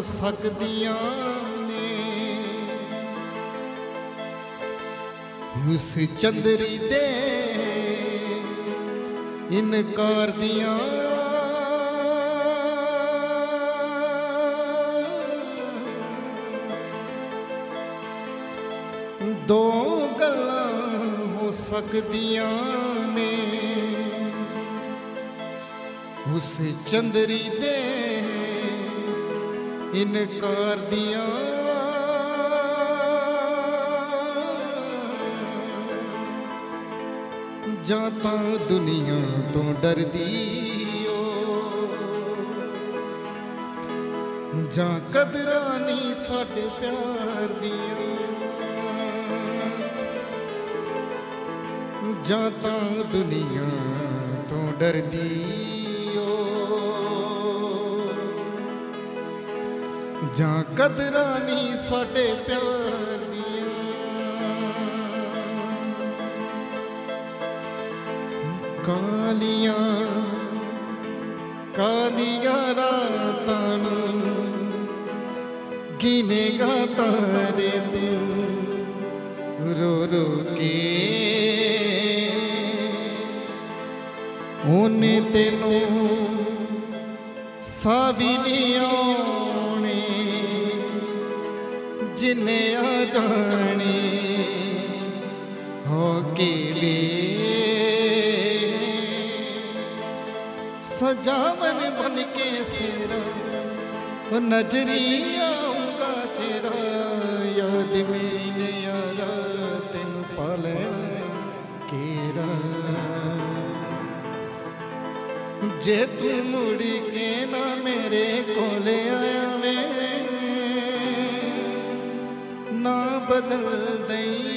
ਹੋ ਸਕਦੀਆਂ ਨੇ। ਉਸ ਚੰਦਰੀ ਦੇ ਇਨਕਾਰ ਦੀਆਂ ਦੋ ਗੱਲਾਂ ਹੋ ਸਕਦੀਆਂ ਨੇ। ਉਸ ਚੰਦਰੀ ਦੇ ਇਨਕਾਰ ਦੀਆਂ ਜਾਂ ਤਾਂ ਦੁਨੀਆ ਤੋਂ ਡਰਦੀ ਓ। ਜਾਂ ਕਦਰਾਂ ਨਹੀਂ ਸਾਡੇ ਪਿਆਰ ਦੀਆਂ। ਜਾਂ ਤਾਂ ਦੁਨੀਆ ਤੋਂ ਡਰਦੀ ਜਾਂ ਕਦਰਾਂ ਨਹੀਂ ਸਾਡੇ ਪਿਆਰ ਦੀਆਂ। ਕਾਲੀਆਂ ਕਾਲੀਆਂ ਰਾਤਾਂ ਨੂੰ ਗਿਨੇਗਾ ਤਾਰੇ ਤੂੰ ਰੋ ਰੋ ਕੇ। ਉਹਨੇ ਤੈਨੂੰ ਸਾਵੀ ਨਹੀਂ ਆਉਣੇ ਜਿਨੇ ਆ ਜਾਣੇ ਹੋ ਕੇ ਵੇ। ਸਜਾਵਨ ਬਨ ਕੇ ਸਿਰ ਉਹ ਨਜ਼ਰੀ ਆਉਂਗਾ ਤੇਰਾ ਯਾਦ ਮੇਰੀ ਨੇ ਯਾਰਾ ਤੈਨੂੰ ਪਾ ਲੈਣਾ ਕੇਰਾ। ਜੇ ਤੂੰ ਮੁੜ ਕੇ ਨਾ ਬਦਲ ਦਈ ਮੇਰਾ